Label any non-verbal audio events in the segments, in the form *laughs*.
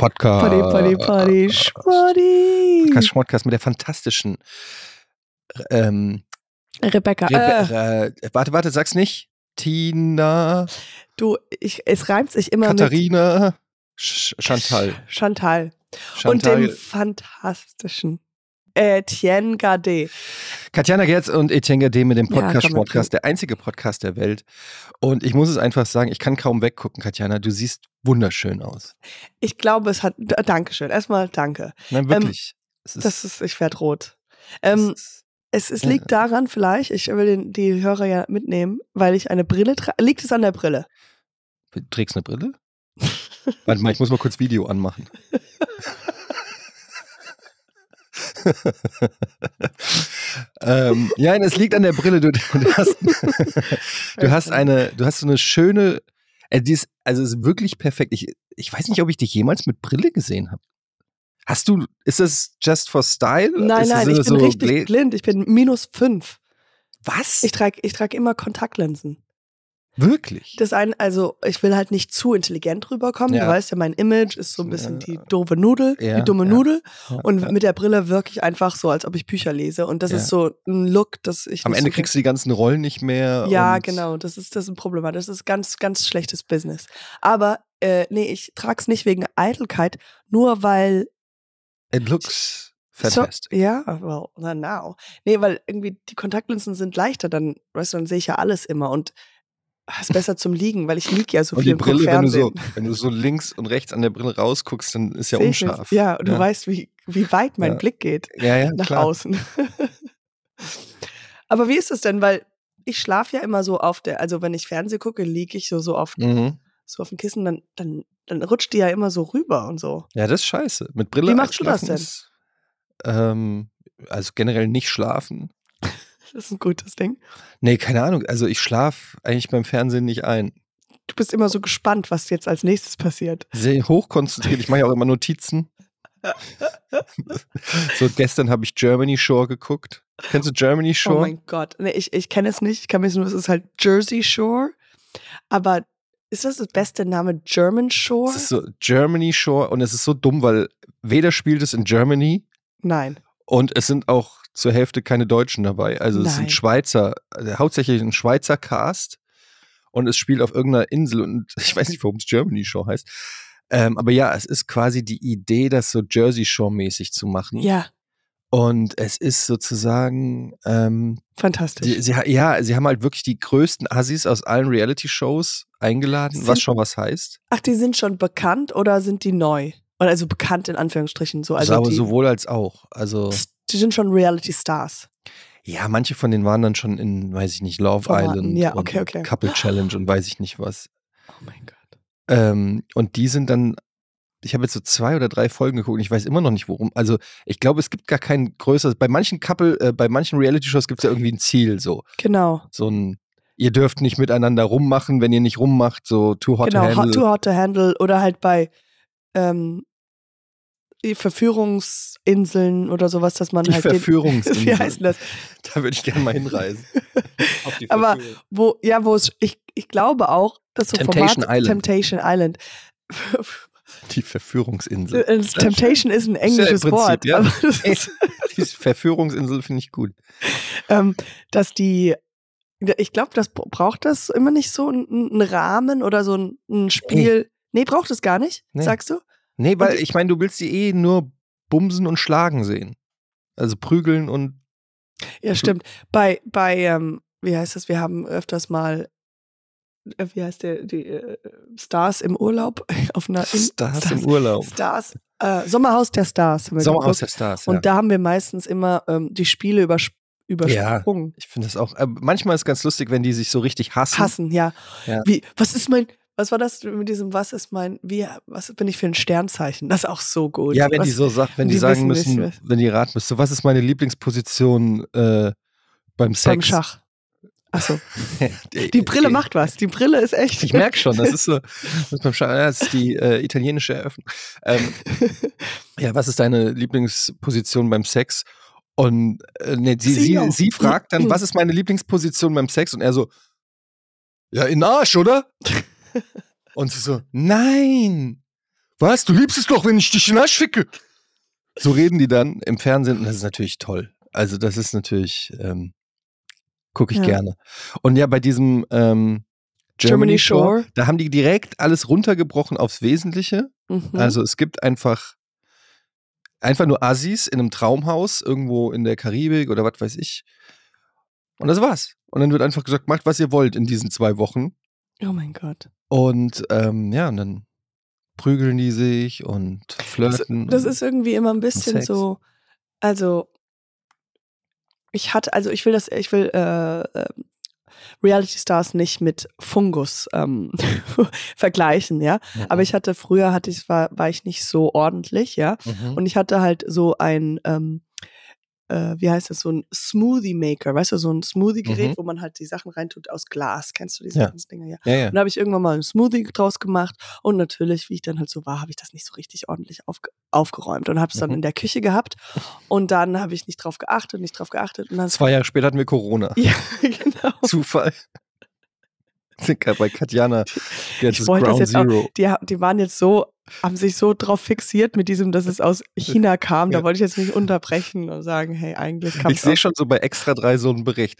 Podcast. Party, Party, Party, Schmoddy. Podcast Schmodcast mit der fantastischen ähm, Rebecca. Rebe äh, äh, warte, warte, sag's nicht. Tina, du, ich, es reimt sich immer Katharina, Sch Chantal. mit Chantal. Chantal. Und dem fantastischen Etienne Gade. Katjana Gerz und Etienne Gade mit dem Ja, Podcast komm, Schmodcast, der einzige Podcast der Welt. Und ich muss es einfach sagen, ich kann kaum weggucken, Katjana. Du siehst wunderschön aus. Ich glaube, es hat. Dankeschön. Erstmal danke. Nein, wirklich. es ist, Ähm, Das ist, ich werde rot. es Ähm, ist es, es Ja. liegt daran, vielleicht, ich will den, die Hörer ja mitnehmen, weil ich eine Brille trage. Liegt es an der Brille? Du trägst eine Brille? Warte mal, ich muss mal kurz Video anmachen. *laughs* *laughs* ähm, ja, es liegt an der Brille. Du, du hast, du hast eine, du hast so eine schöne, äh, die ist, also ist wirklich perfekt. Ich, ich weiß nicht, ob ich dich jemals mit Brille gesehen habe. Hast du, ist das just for style? Nein, ist nein, ich bin so richtig blind. Ich bin minus fünf. Was? Ich trage ich trag immer Kontaktlinsen. Wirklich? Das ein, also ich will halt nicht zu intelligent rüberkommen. Ja. Du weißt ja, mein Image ist so ein bisschen die doofe Nudel, Ja, die dumme ja. Nudel. Und mit der Brille wirklich einfach so, als ob ich Bücher lese. Und das ist so ein Look, das ich. Am Ende so kriegst du die ganzen Rollen nicht mehr. Ja, genau. Das ist das ist ein Problem. Das ist ganz, ganz schlechtes Business. Aber äh, nee, ich trage es nicht wegen Eitelkeit, nur weil. It looks So, fantastic. ja, well, now. Nee, weil irgendwie die Kontaktlinsen sind leichter, dann, weißt du, dann sehe ich ja alles immer und ist besser zum Liegen, weil ich liege ja so und viel die und guck Brille, wenn du, so, wenn du so links und rechts an der Brille rausguckst, dann ist ja Seh unscharf. Ja, und du weißt, wie, wie weit mein Ja. Blick geht ja, ja, nach klar. außen. *laughs* Aber wie ist es denn? Weil ich schlafe ja immer so auf der, also wenn ich Fernsehen gucke, liege ich so, so, auf, Mhm. so auf dem Kissen, dann, dann, dann rutscht die ja immer so rüber und so. Ja, das ist scheiße. Mit Brille Wie machst du das denn? Ist, ähm, also generell nicht schlafen. Das *laughs* ist ein gutes Ding. Nee, keine Ahnung. Also ich schlafe eigentlich beim Fernsehen nicht ein. Du bist immer so gespannt, was jetzt als nächstes passiert. Sehr hochkonzentriert. Ich mache ja auch immer Notizen. *laughs* so, gestern habe ich Germany Shore geguckt. Kennst du Germany Oh Shore? mein Gott. Nee, ich, ich kenne es nicht. Ich kann mir nur, es ist halt Jersey Shore. Aber ist das das beste Name German Shore? es ist so Germany Shore und es ist so dumm, weil weder spielt es in Germany Nein. Und es sind auch zur Hälfte keine Deutschen dabei. Also es Nein. sind Schweizer, äh, hauptsächlich ein Schweizer Cast und es spielt auf irgendeiner Insel und *laughs* ich weiß nicht, warum es Germany Shore heißt. Ähm, aber ja, es ist quasi die Idee, das so Jersey Shore mäßig zu machen. Ja, Und es ist sozusagen, ähm, fantastisch. sie, sie, ja, sie haben halt wirklich die größten Assis aus allen Reality-Shows eingeladen, was Sind- schon was heißt. Ach, die sind schon bekannt oder sind die neu? Oder also bekannt in Anführungsstrichen so. Also aber die, sowohl als auch. Also, die sind schon Reality Stars. ja, manche von denen waren dann schon in, weiß ich nicht, Love Formaten. Island Ja, und okay, okay. Couple Challenge und weiß ich nicht was. Oh mein Gott. Ähm, und die sind dann, ich habe jetzt so zwei oder drei Folgen geguckt und ich weiß immer noch nicht, worum. Also, ich glaube, es gibt gar kein größeres. Bei manchen Couple, äh, bei manchen Reality-Shows gibt es ja irgendwie ein Ziel, so. Genau. So ein, ihr dürft nicht miteinander rummachen, wenn ihr nicht rummacht, so too hot genau, to handle. hot, too hot to handle oder halt bei ähm, Verführungsinseln oder sowas, dass man die halt den, Verführungsinsel. *laughs* wie heißt das? Da würde ich gerne mal hinreisen. *laughs* Aber wo, ja, wo es, ich, ich glaube auch, dass so Temptation Format, Island. Temptation Island. die Verführungsinsel. Äh, Temptation ist ein englisches Prinzip, Wort. ja. Die Verführungsinsel finde ich gut. ähm, dass die, ich glaube, das braucht das immer nicht so einen, Rahmen oder so ein, ein Spiel. Nee, braucht es gar nicht, Nee. sagst du? Nee, weil Und- ich meine, du willst die eh nur bumsen und schlagen sehen. Also prügeln und Ja, stimmt. Bei, bei, ähm, wie heißt das? Wir haben öfters mal, äh, wie heißt der, die äh, Stars im Urlaub *laughs* auf einer In- Stars im Urlaub. Stars, äh, Sommerhaus der Stars. Sommerhaus geguckt. der Stars. Und ja. da haben wir meistens immer ähm, die Spiele übers übersprungen. Ich finde das auch. Äh, manchmal ist es ganz lustig, wenn die sich so richtig hassen. Hassen, ja. Ja. Wie, was ist mein, was war das mit diesem, was ist mein, wie, was bin ich für ein Sternzeichen? Das ist auch so gut. Ja, wenn was, die so sagt, wenn die, die sagen müssen, wissen, wenn die raten müssen, was ist meine Lieblingsposition äh, beim Sex? beim Schach. Achso. *laughs* die, Brille macht was. Die Brille ist echt. Ich merke schon, das ist so, das ist beim Schach, ja, das ist die äh, italienische Eröffnung. Ähm, *laughs* ja, was ist deine Lieblingsposition beim Sex? Und äh, nee, sie, Sie sie, sie fragt dann, was ist meine Lieblingsposition beim Sex? Und er so, ja, in Arsch, oder? *laughs* Und sie so, nein, Was? Du liebst es doch, wenn ich dich in den Arsch ficke. So reden die dann im Fernsehen und das ist natürlich toll. Also das ist natürlich, ähm, gucke ich Ja. gerne. Und ja, bei diesem ähm, Germany Shore. da haben die direkt alles runtergebrochen aufs Wesentliche. Mhm. Also es gibt einfach einfach nur Assis in einem Traumhaus irgendwo in der Karibik oder was weiß ich. Und das war's. Und dann wird einfach gesagt, macht was ihr wollt in diesen zwei Wochen. oh mein Gott. Und ähm, ja, und dann prügeln die sich und Das, flirten. das und- ist irgendwie immer ein bisschen so, also ich hatte, also ich will das, ich will äh, äh, Reality Stars nicht mit Fungus ähm, *laughs* vergleichen, ja. Aber ich hatte früher hatte ich war war ich nicht so ordentlich, ja. Mhm. Und ich hatte halt so ein, ähm, äh, wie heißt das, so ein Smoothie Maker, weißt du, so ein Smoothie-Gerät, Mhm. wo man halt die Sachen reintut aus Glas. Kennst du diese Ja. ganzen Dinger? Ja. ja, ja. Und da habe ich irgendwann mal einen Smoothie draus gemacht und natürlich, wie ich dann halt so war, habe ich das nicht so richtig ordentlich aufge aufgeräumt und habe es dann Mhm. in der Küche gehabt und dann habe ich nicht drauf geachtet, nicht drauf geachtet und dann Zwei Jahre später hatten wir Corona. *laughs* ja, genau. Zufall. Bei Katjana. Jetzt Ich wollte das jetzt auch- Zero. Die, ha- die waren jetzt so, haben sich so drauf fixiert mit diesem, dass es aus China kam. Da wollte ich jetzt nicht unterbrechen und sagen, hey, eigentlich kam Ich sehe schon so bei Extra 3 so einen Bericht.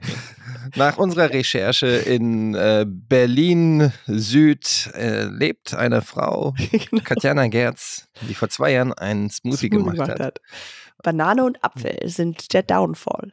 Nach unserer Recherche in äh, Berlin Süd äh, lebt eine Frau, *laughs* genau, Katjana Gerz, die vor zwei Jahren einen Smoothie, Smoothie gemacht hat. Banane und Apfel sind der Downfall.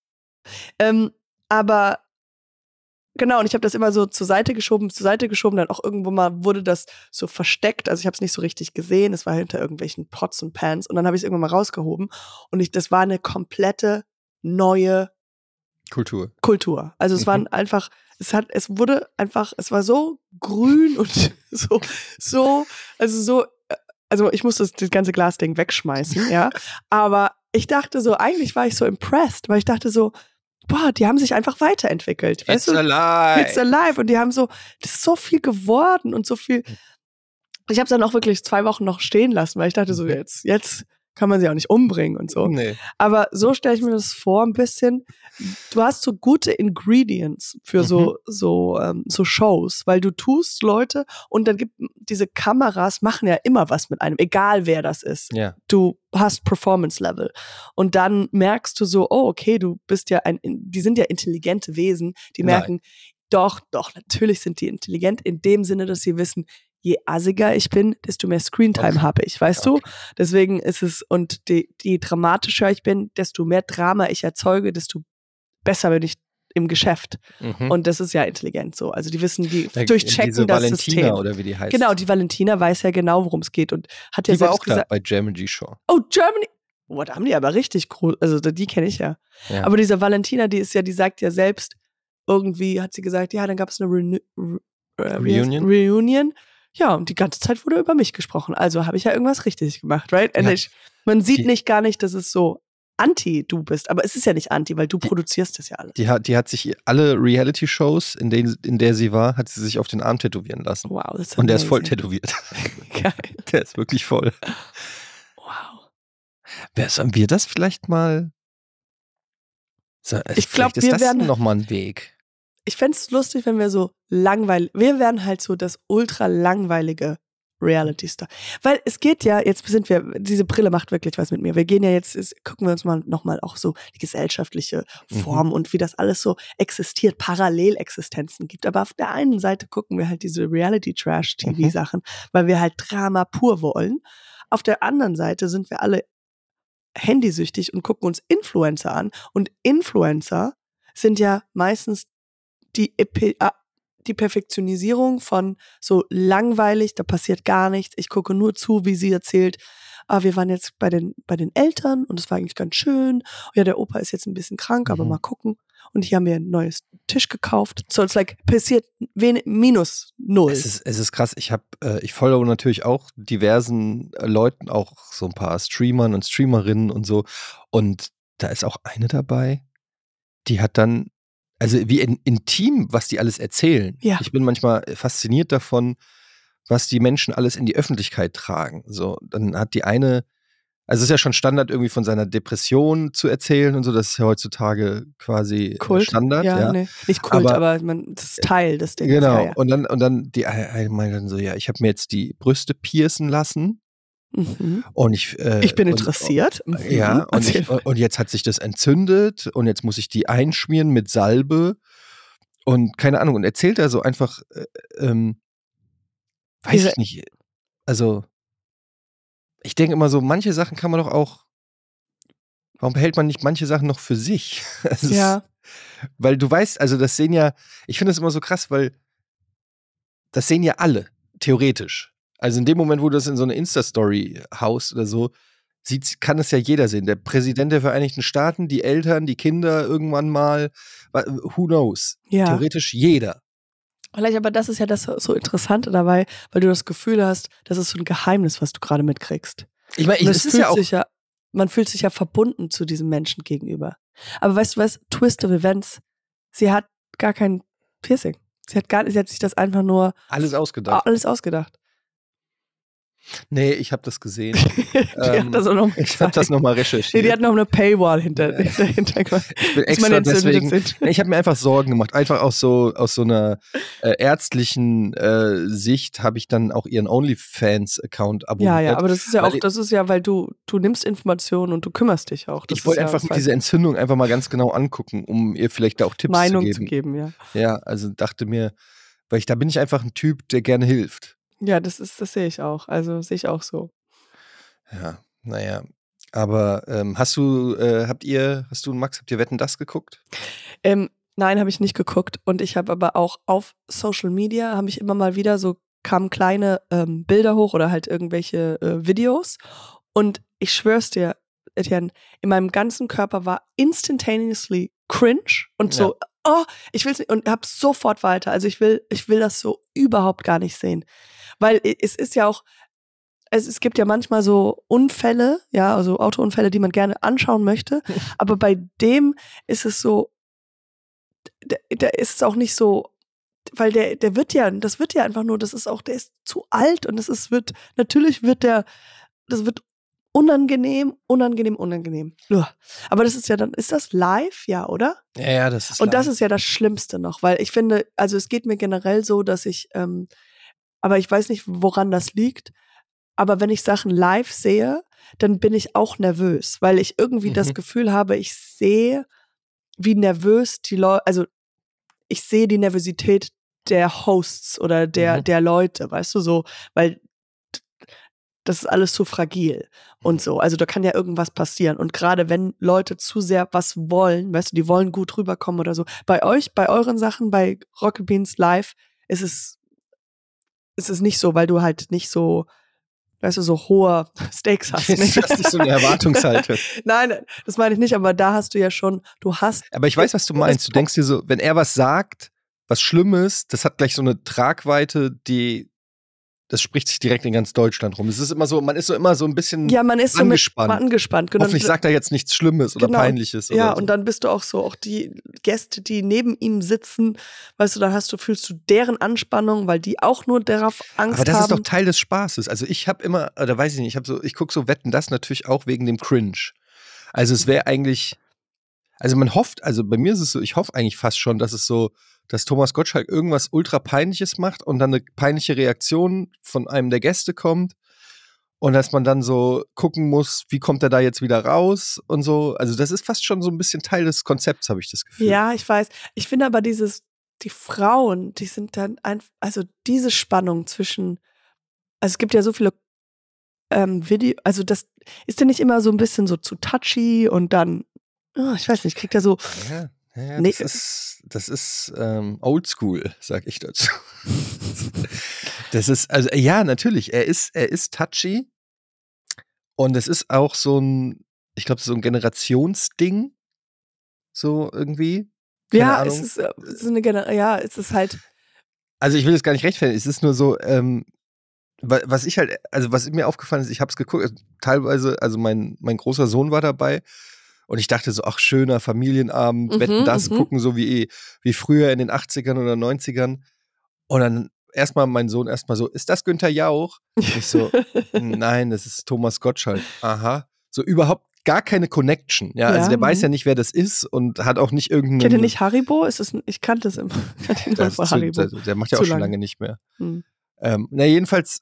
Ähm, aber genau, und ich habe das immer so zur Seite geschoben, zur Seite geschoben, dann auch irgendwo mal wurde das so versteckt. Also ich habe es nicht so richtig gesehen, es war hinter irgendwelchen Pots und Pans und dann habe ich es irgendwann mal rausgehoben und ich, das war eine komplette neue Kultur. Kultur. Also es Mhm. waren einfach, es hat, es wurde einfach, es war so grün und *laughs* so, so, also so, äh, also ich musste das, das ganze Glasding wegschmeißen, ja. Aber ich dachte so, eigentlich war ich so impressed, weil ich dachte so, boah, die haben sich einfach weiterentwickelt. Weißt du? alive. It's alive. Und die haben so, das ist so viel geworden und so viel. Ich habe es dann auch wirklich zwei Wochen noch stehen lassen, weil ich dachte so, Mhm. jetzt, jetzt kann man sie auch nicht umbringen und so. Nee. Aber so stelle ich mir das vor, ein bisschen. Du hast so gute Ingredients für so, so, ähm, so Shows, weil du tust Leute und dann gibt diese Kameras machen ja immer was mit einem, egal wer das ist. Ja. Du hast Performance Level. Und dann merkst du so, oh, okay, du bist ja ein, die sind ja intelligente Wesen, die Nein. merken, doch, doch, natürlich sind die intelligent in dem Sinne, dass sie wissen, je assiger ich bin, desto mehr Screentime habe ich, weißt Okay. du? Deswegen ist es, und je dramatischer ich bin, desto mehr Drama ich erzeuge, desto besser bin ich im Geschäft. Mhm. Und das ist ja intelligent so. Also die wissen, die Da- durchchecken das Valentina System. oder wie die heißt. Genau, die Valentina weiß ja genau, worum es geht und hat ja die war selbst auch gesagt, bei Germany Shore. oh, Germany. Boah, da haben die aber richtig groß, also die kenne ich ja. Ja. Aber diese Valentina, die ist ja, die sagt ja selbst, irgendwie hat sie gesagt, ja, dann gab es eine Renew Re äh, Reunion? Reunion. Ja, und die ganze Zeit wurde über mich gesprochen. Also habe ich ja irgendwas richtig gemacht, right? Ja. ich, man sieht Die- nicht gar nicht, dass es so anti du bist, aber es ist ja nicht anti, weil du produzierst das ja alles. Die hat, die hat sich alle Reality-Shows, in denen in der sie war, hat sie sich auf den Arm tätowieren lassen. Wow, das ist Und der ist voll tätowiert. *laughs* *laughs* Geil. Der ist wirklich voll. Wow. Wer sollen wir das vielleicht mal? So, äh, Ich glaub, vielleicht ist wir das werden- noch mal ein Weg. Ich fände es lustig, wenn wir so langweilig, wir wären halt so das ultra langweilige Reality-Star. Weil es geht ja, jetzt sind wir, diese Brille macht wirklich was mit mir. Wir gehen ja jetzt, ist, gucken wir uns mal nochmal auch so die gesellschaftliche Mhm. Form und wie das alles so existiert, Parallelexistenzen gibt. Aber auf der einen Seite gucken wir halt diese Reality-Trash-TV-Sachen, weil wir halt Drama pur wollen. Auf der anderen Seite sind wir alle handysüchtig und gucken uns Influencer an. Und Influencer sind ja meistens die, Epi ah, die Perfektionisierung von so langweilig, da passiert gar nichts, ich gucke nur zu, wie sie erzählt ah, wir waren jetzt bei den, bei den Eltern und es war eigentlich ganz schön. Ja, der Opa ist jetzt ein bisschen krank, aber Mhm. mal gucken. Und hier haben wir ein neues Tisch gekauft. So, it's like, passiert wen minus null. Es ist, es ist krass. Ich habe, äh, ich folge natürlich auch diversen äh, Leuten, auch so ein paar Streamern und Streamerinnen und so. Und da ist auch eine dabei, die hat dann, also wie in, intim, was die alles erzählen. Ja. Ich bin manchmal fasziniert davon, was die Menschen alles in die Öffentlichkeit tragen. So, dann hat die eine, also es ist ja schon Standard irgendwie von seiner Depression zu erzählen und so. Das ist ja heutzutage quasi äh, Kult. Standard. ja, ja. Nee, nicht Kult, Aber- aber, man, das ist Teil des Dings. Genau. Ja, ja. Und dann, und dann die eine meinte dann so, ja, ich habe mir jetzt die Brüste piercen lassen Mhm. und ich. Äh, Ich bin und, interessiert. Mhm. Ja, und, ich, und jetzt hat sich das entzündet und jetzt muss ich die einschmieren mit Salbe und keine Ahnung. Und erzählt er so einfach, äh, ähm, weiß Ihre- ich nicht. Also, ich denke immer so, manche Sachen kann man doch auch. Warum behält man nicht manche Sachen noch für sich? *laughs* Ist- ja. weil du weißt, also das sehen ja, ich finde das immer so krass, weil das sehen ja alle, theoretisch. Also in dem Moment, wo du das in so eine Insta-Story haust oder so, sieht, kann es ja jeder sehen. Der Präsident der Vereinigten Staaten, die Eltern, die Kinder irgendwann mal, who knows? Ja. Theoretisch jeder. Vielleicht, aber das ist ja das so Interessante dabei, weil du das Gefühl hast, das ist so ein Geheimnis, was du gerade mitkriegst. Ich meine, es ist ja auch. sich ja, man fühlt sich ja verbunden zu diesem Menschen gegenüber. Aber weißt du was? Twist of Events. Sie hat gar kein Piercing. Sie hat gar, sie hat sich das einfach nur Alles ausgedacht. alles ausgedacht. Nee, ich habe das gesehen. *laughs* Ähm, das Ich habe das nochmal recherchiert. Nee, die hat noch eine Paywall hinter, Ja. hinter, hinter *laughs* ich bin extra deswegen. sind. Ich habe mir einfach Sorgen gemacht. Einfach aus so, aus so einer äh, ärztlichen äh, Sicht habe ich dann auch ihren OnlyFans-Account abonniert. Ja, ja, aber das ist ja auch, das ist ja, weil du, du nimmst Informationen und du kümmerst dich auch. Das ich wollte ja einfach das diese Entzündung einfach mal ganz genau angucken, um ihr vielleicht da auch Tipps Meinung zu zu geben. geben, ja. Ja, also dachte mir, weil ich da bin ich einfach ein Typ, der gerne hilft. Ja, das ist, das sehe ich auch. Also sehe ich auch so. Ja, naja. Aber ähm, hast du, äh, habt ihr, hast du und Max, habt ihr Wetten das geguckt? Ähm, nein, habe ich nicht geguckt. Und ich habe aber auch auf Social Media, habe ich immer mal wieder so, kamen kleine ähm, Bilder hoch oder halt irgendwelche äh, Videos. Und ich schwör's dir, Etienne, in meinem ganzen Körper war instantaneously cringe und so, oh, ich will's nicht und hab sofort weiter. Also ich will, ich will das so überhaupt gar nicht sehen. Weil es ist ja auch, es, es gibt ja manchmal so Unfälle, ja, also Autounfälle, die man gerne anschauen möchte. *laughs* Aber bei dem ist es so, da, da ist es auch nicht so, weil der, der wird ja, das wird ja einfach nur, das ist auch, der ist zu alt und es ist, wird, natürlich wird der, das wird unangenehm, unangenehm, unangenehm. Aber das ist ja dann, ist das live? Ja, oder? Ja, ja, das ist. Und das live. ist ja das Schlimmste noch, weil ich finde, also es geht mir generell so, dass ich, ähm, aber ich weiß nicht, woran das liegt. Aber wenn ich Sachen live sehe, dann bin ich auch nervös, weil ich irgendwie Mhm. das Gefühl habe, ich sehe, wie nervös die Leute, also ich sehe die Nervosität der Hosts oder der, Mhm. der Leute, weißt du, so, weil das ist alles zu fragil und so. Also da kann ja irgendwas passieren. Und gerade wenn Leute zu sehr was wollen, weißt du, die wollen gut rüberkommen oder so. Bei euch, bei euren Sachen, bei Rocket Beans Live, ist es, ist es nicht so, weil du halt nicht so, weißt du, so hohe *laughs* Stakes hast. Das ist nicht so eine *laughs* Erwartungshaltung. Nein, das meine ich nicht, aber da hast du ja schon, du hast, Aber ich weiß, was du meinst. Du denkst dir so, wenn er was sagt, was Schlimmes, das hat gleich so eine Tragweite, die, das spricht sich direkt in ganz Deutschland rum. Es ist immer so, man ist so immer so ein bisschen, ja, man ist so angespannt. mit, mal angespannt. Genau. hoffentlich sagt er jetzt nichts Schlimmes oder Genau. Peinliches. Oder Ja, so. und dann bist du auch so, auch die Gäste, die neben ihm sitzen, weißt du, dann hast du, fühlst du deren Anspannung, weil die auch nur darauf Angst Aber das haben. ist doch Teil des Spaßes. Also ich habe immer, oder weiß ich nicht, ich habe so, ich gucke so Wetten das natürlich auch wegen dem Cringe. Also es wäre eigentlich, also man hofft, also bei mir ist es so, ich hoffe eigentlich fast schon, dass es so, dass Thomas Gottschalk irgendwas ultra peinliches macht und dann eine peinliche Reaktion von einem der Gäste kommt und dass man dann so gucken muss, wie kommt er da jetzt wieder raus und so. Also das ist fast schon so ein bisschen Teil des Konzepts, habe ich das Gefühl. Ja, ich weiß. Ich finde aber dieses, die Frauen, die sind dann einfach, also diese Spannung zwischen, also es gibt ja so viele ähm, Video, also das ist ja nicht immer so ein bisschen so zu touchy und dann, oh, ich weiß nicht, kriegt er so, Ja, ja, Nee. das ist, das ist ähm, oldschool, sag ich dazu. *laughs* das ist, also ja, natürlich, er ist, er ist touchy Und es ist auch so ein, ich glaube, so ein Generationsding. So irgendwie. Keine ja, Ahnung. es ist, äh, es ist eine Gener ja, es ist halt, Also ich will es gar nicht rechtfertigen. Es ist nur so, ähm, wa- was ich halt, also was mir aufgefallen ist, ich habe es geguckt, also teilweise, also mein, mein großer Sohn war dabei und ich dachte so, ach schöner Familienabend, Mhm, wetten das, mhm. gucken so wie, wie früher in den 80ern oder 90ern. Und dann erstmal mein Sohn erstmal so, ist das Günther Jauch? Und ich so, *laughs* nein, das ist Thomas Gottschalk. Aha. So überhaupt gar keine Connection. Ja, also Ja, der weiß mhm. ja nicht, wer das ist und hat auch nicht irgendeinen. kennt ihr nicht Haribo? Ist es, ich kannte es immer. *laughs* Ich kannte zu, Haribo. der, der macht ja auch schon lange. lange nicht mehr. Hm. Ähm, na, jedenfalls,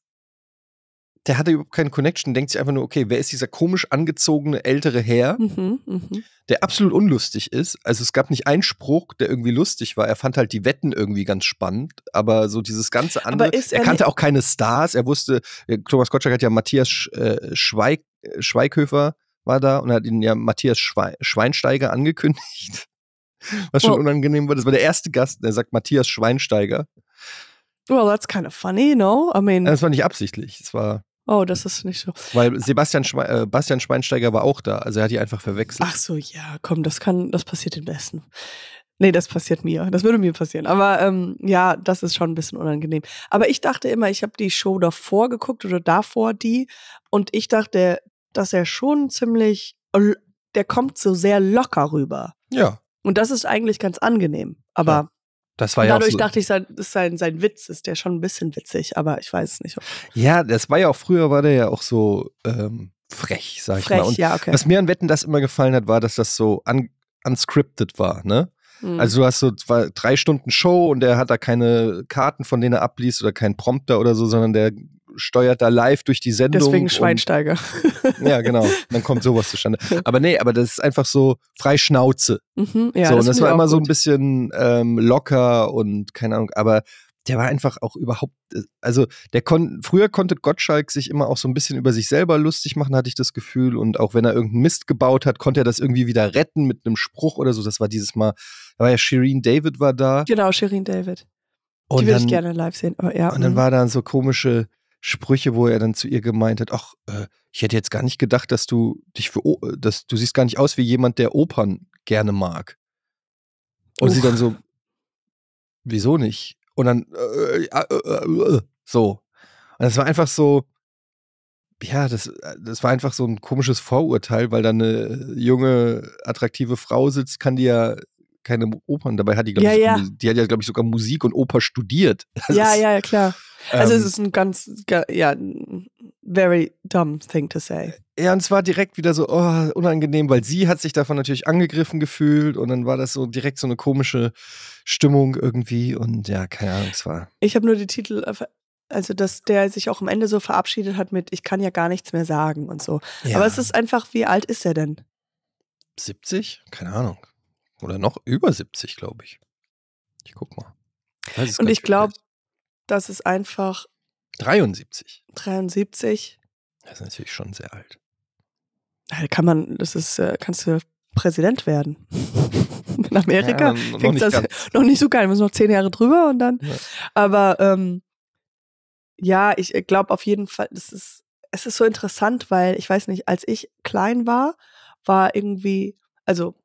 der hatte überhaupt keine Connection, denkt sich einfach nur, okay, wer ist dieser komisch angezogene ältere Herr, Mhm, mhm. der absolut unlustig ist? Also es gab nicht einen Spruch, der irgendwie lustig war. Er fand halt die Wetten irgendwie ganz spannend, aber so dieses ganze andere. Er er kannte auch keine Stars. Er wusste, äh, Thomas Gottschalk hat ja Matthias Sch, äh, Schweig, äh, Schweighöfer war da und hat ihn ja Matthias Schwei Schweinsteiger angekündigt. *laughs* Was schon Well- unangenehm war. Das war der erste Gast, der sagt Matthias Schweinsteiger. Well, that's kind of funny, no? I mean, Das war nicht absichtlich. Es war, oh, das ist nicht so. weil Sebastian, Schwe äh, Bastian Schweinsteiger war auch da. Also er hat die einfach verwechselt. Ach so, ja, komm, das kann, das passiert den Besten. Nee, das passiert mir. Das würde mir passieren. Aber ähm, ja, das ist schon ein bisschen unangenehm. Aber ich dachte immer, ich habe die Show davor geguckt oder davor die. Und ich dachte, dass er schon ziemlich, der kommt so sehr locker rüber. Ja. Und das ist eigentlich ganz angenehm. Aber Ja, Das war ja dadurch so, dachte ich, sein, sein, sein Witz ist der schon ein bisschen witzig. Aber ich weiß es nicht. Ja, das war ja auch früher, war der ja auch so ähm, frech, sag ich mal. Frech, Und ja, okay. was mir an Wetten das immer gefallen hat, war, dass das so un unscripted war, ne? Hm. Also du hast so zwei, drei Stunden Show und der hat da keine Karten, von denen er abliest oder keinen Prompter oder so, sondern der steuert da live durch die Sendung. Deswegen und- Schweinsteiger. *laughs* Ja, genau. Dann kommt sowas zustande. *laughs* Aber nee, aber das ist einfach so frei Schnauze. mhm, ja, so, und das war immer auch so ein gut. bisschen ähm, locker und keine Ahnung, aber der war einfach auch überhaupt, äh, also der kon früher konnte Gottschalk sich immer auch so ein bisschen über sich selber lustig machen, hatte ich das Gefühl. Und auch wenn er irgendeinen Mist gebaut hat, konnte er das irgendwie wieder retten mit einem Spruch oder so. Das war dieses Mal, da war ja Shireen David war da. Genau, Shirin David. Und die würde ich gerne live sehen. Aber ja, und dann mhm. war da so komische Sprüche, wo er dann zu ihr gemeint hat, ach, äh, ich hätte jetzt gar nicht gedacht, dass du dich für, O- dass du siehst gar nicht aus wie jemand, der Opern gerne mag. Und sie Uch. dann so, wieso nicht? Und dann, äh, äh, äh, äh, so. Und das war einfach so, ja, das, das war einfach so ein komisches Vorurteil, weil da eine junge, attraktive Frau sitzt, kann die ja keine Opern. Dabei hat die, glaube Ja, ich, ja. sogar- die hat ja, glaube ich, sogar Musik und Oper studiert. *laughs* Das ja, ist, ja, ja, klar. Also ähm, es ist ein ganz, ga- ja, very dumb thing to say. Ja, und es war direkt wieder so oh, unangenehm, weil sie hat sich davon natürlich angegriffen gefühlt und dann war das so direkt so eine komische Stimmung irgendwie und ja, keine Ahnung, es war. Ich habe nur die Titel, also dass der sich auch am Ende so verabschiedet hat mit, ich kann ja gar nichts mehr sagen und so. Ja, Aber es ist einfach, wie alt ist er denn? 70? Keine Ahnung. Oder noch über 70, glaube ich. Ich guck mal. Und ich nicht, wie glaub- alt er Das ist einfach ist. 73. 73. Das ist natürlich schon sehr alt. Da kann man, das ist, äh, kannst du Präsident werden. *laughs* In Amerika Ja, fängt nicht das ganz. noch nicht so geil. Wir müssen noch zehn Jahre drüber und dann. Ja. Aber ähm, ja, ich glaube auf jeden Fall, das ist, es ist so interessant, weil ich weiß nicht, als ich klein war, war irgendwie, also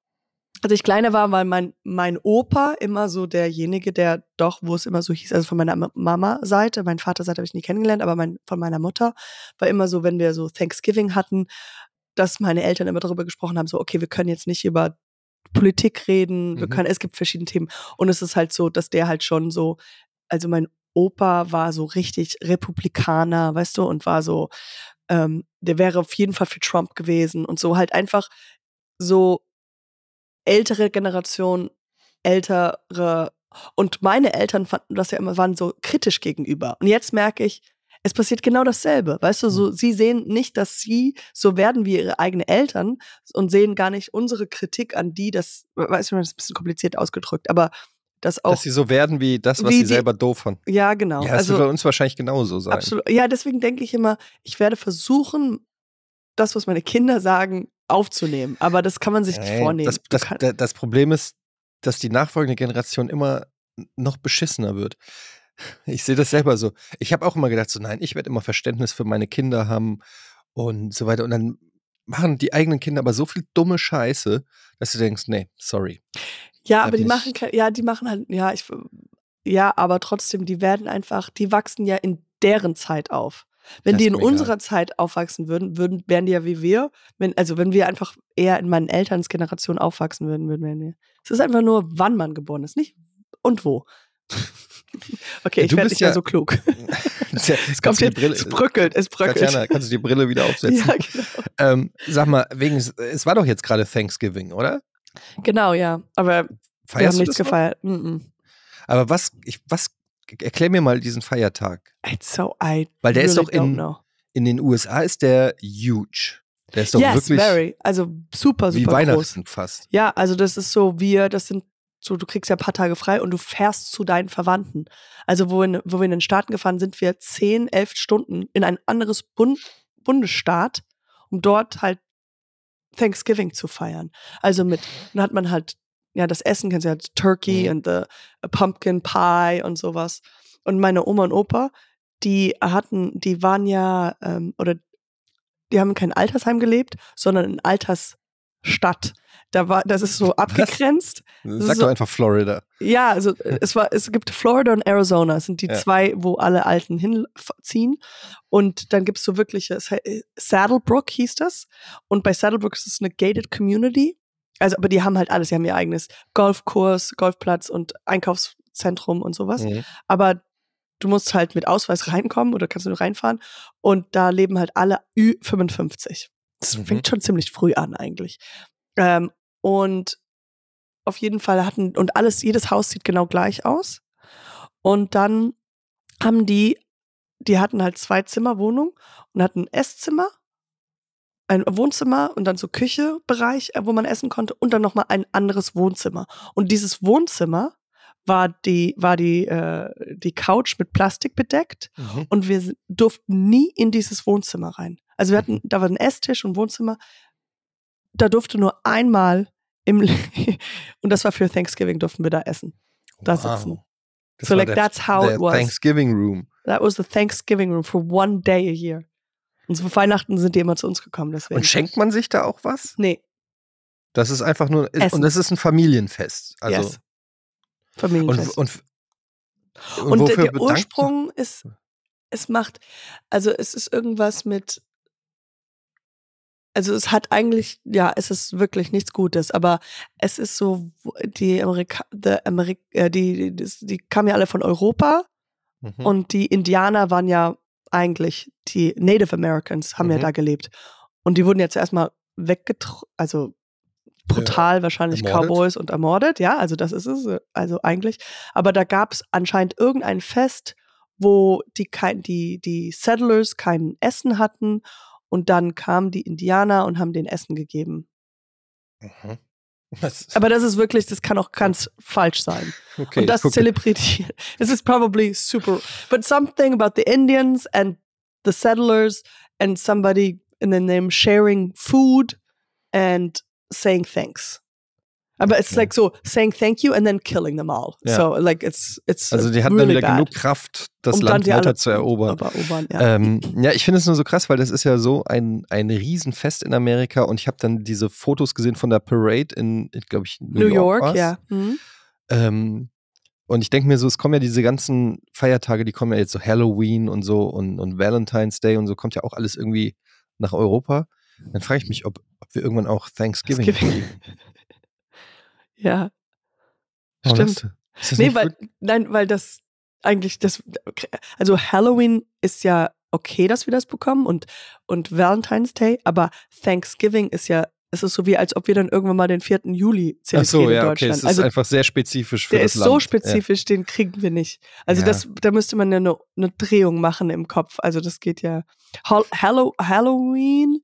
als ich kleiner war, war mein, mein Opa immer so derjenige, der doch, wo es immer so hieß, also von meiner Ma- Mama-Seite, mein Vaterseite habe ich nie kennengelernt, aber mein, von meiner Mutter war immer so, wenn wir so Thanksgiving hatten, dass meine Eltern immer darüber gesprochen haben, so, okay, wir können jetzt nicht über Politik reden, wir Mhm. können, es gibt verschiedene Themen. Und es ist halt so, dass der halt schon so, also mein Opa war so richtig Republikaner, weißt du, und war so, ähm, der wäre auf jeden Fall für Trump gewesen und so halt einfach so ältere Generation, ältere und meine Eltern fanden das ja immer, waren so kritisch gegenüber. Und jetzt merke ich, es passiert genau dasselbe. Weißt du, so, sie sehen nicht, dass sie so werden wie ihre eigenen Eltern und sehen gar nicht unsere Kritik an die, das, weißt du, das ist ein bisschen kompliziert ausgedrückt, aber das auch, Dass sie so werden wie das, was Wie sie die- selber doof fanden. ja, genau. Ja, das also, wird bei uns wahrscheinlich genauso sein. Absolut. Ja, deswegen denke ich immer, ich werde versuchen, das, was meine Kinder sagen, aufzunehmen. Aber das kann man sich nicht Nein, vornehmen. Das, das, das Problem ist, dass die nachfolgende Generation immer noch beschissener wird. Ich sehe das selber so. Ich habe auch immer gedacht, so nein, ich werde immer Verständnis für meine Kinder haben und so weiter. Und dann machen die eigenen Kinder aber so viel dumme Scheiße, dass du denkst, nee, sorry. Ja, aber die nicht- machen, ja, die machen halt, ja, ich, ja, aber trotzdem, die werden einfach, die wachsen ja in deren Zeit auf. Wenn Das die in unserer Zeit aufwachsen würden, würden, wären die ja wie wir. Wenn, also wenn wir einfach eher in meinen Elterns Generation aufwachsen würden, würden wir. Es ist einfach nur, wann man geboren ist, nicht und wo. *laughs* Okay, Ja, ich werde nicht mehr ja- so klug. Es Es kommt jetzt, Brille, es bröckelt, es bröckelt. Tatjana, kannst du die Brille wieder *laughs* aufsetzen? ja, genau. ähm, sag mal, wegen, es war doch jetzt gerade Thanksgiving, oder? genau, ja. Aber wir Feierst haben du nichts gefeiert. Mm -mm. Aber was, ich, was, erklär mir mal diesen Feiertag. It's so I Weil der ist really doch in-. In den USA ist der huge. Der ist doch yes, wirklich very. Also super, wie super groß. Weihnachten fast. Ja, also das ist so, wir, das sind so, du kriegst ja ein paar Tage frei und du fährst zu deinen Verwandten. Also wo, in, wo wir in den Staaten gefahren sind, wir zehn, elf Stunden in ein anderes Bund, Bundesstaat, um dort halt Thanksgiving zu feiern. Also mit, dann hat man halt, ja, das Essen kennst du ja, Turkey und the Pumpkin Pie und sowas. Und meine Oma und Opa, die hatten, die waren ja, ähm, oder die haben in kein Altersheim gelebt, sondern in Altersstadt. Da war, das ist so *laughs* abgegrenzt. Sag so- doch einfach Florida. Ja, also äh, *laughs* es war, es gibt Florida und Arizona, es sind die Ja. zwei, wo alle Alten hinziehen. Und dann gibt's so wirkliche, es he- Saddlebrook hieß das. Und bei Saddlebrook ist es eine gated Community. Also, aber die haben halt alles, sie haben ihr eigenes Golfkurs, Golfplatz und Einkaufszentrum und sowas. Mhm. Aber du musst halt mit Ausweis reinkommen oder kannst du nur reinfahren. Und da leben halt alle Ü55. Das Mhm. fängt schon ziemlich früh an eigentlich. Ähm, und auf jeden Fall hatten, und alles, jedes Haus sieht genau gleich aus. Und dann haben die, die hatten halt zwei Zimmerwohnungen und hatten ein Esszimmer, ein Wohnzimmer und dann so Küchebereich, äh, wo man essen konnte und dann nochmal ein anderes Wohnzimmer. Und dieses Wohnzimmer war die, war die, äh, die Couch mit Plastik bedeckt Mhm. und wir durften nie in dieses Wohnzimmer rein. Also wir hatten, Mhm. da war ein Esstisch und Wohnzimmer. Da durfte nur einmal im, *laughs* und das war für Thanksgiving durften wir da essen. Da sitzen. Das So, like, that's how der it was. Thanksgiving Room. That was the Thanksgiving room for one day a year. Und zu Weihnachten sind die immer zu uns gekommen, deswegen. Und schenkt man sich da auch was? Nee, Das ist einfach nur, ist, Essen. und das ist ein Familienfest. Also, yes. Familienfest. und, und, und, Und, der, wofür der bedankt- Ursprung ist, es macht, also es ist irgendwas mit, also es hat eigentlich, ja, es ist wirklich nichts Gutes, aber es ist so, die Amerika, the Amerik äh, die, die, die kamen ja alle von Europa Mhm. und die Indianer waren ja eigentlich, die Native Americans haben ja Mhm. da gelebt. Und die wurden jetzt erstmal weggetroffen, also brutal wahrscheinlich ermordet. Cowboys und ermordet, ja, also das ist es, also eigentlich. Aber da gab es anscheinend irgendein Fest, wo die, kein, die, die Settlers kein Essen hatten und dann kamen die Indianer und haben den Essen gegeben. Mhm. Das, Aber das ist wirklich, das kann auch ganz falsch sein. okay, und das zelebriert. This is probably super. But something about the Indians and the settlers and somebody in the name sharing food and saying thanks. Aber it's Okay. like so saying thank you and then killing them all. Ja. So like it's it's Also die hatten really dann wieder bad. genug Kraft, das Um Land weiter zu erobern. Erobern, ja. Ähm, ja, ich finde es nur so krass, weil das ist ja so ein, ein Riesenfest in Amerika und ich habe dann diese Fotos gesehen von der Parade in, glaube ich, New, New York, war's. ja. Mhm. Ähm, und ich denke mir so, es kommen ja diese ganzen Feiertage, die kommen ja jetzt so Halloween und so und, und Valentine's Day und so, kommt ja auch alles irgendwie nach Europa. Dann frage ich mich, ob, ob wir irgendwann auch Thanksgiving Thanksgiving. *laughs* Ja. Warum Stimmt. lachst du? Ist das Nee, weil, gut? nein, weil das eigentlich das, also Halloween ist ja okay, dass wir das bekommen und, und Valentine's Day, aber Thanksgiving ist ja, es ist so wie, als ob wir dann irgendwann mal den 4. Juli Ach zelebrieren so, in ja, okay. Deutschland. Es ist also einfach sehr spezifisch für der das ist Land. so spezifisch, den kriegen wir nicht. Also Ja. das, da müsste man ja eine, eine Drehung machen im Kopf. Also das geht ja. Hall, Hallow, Halloween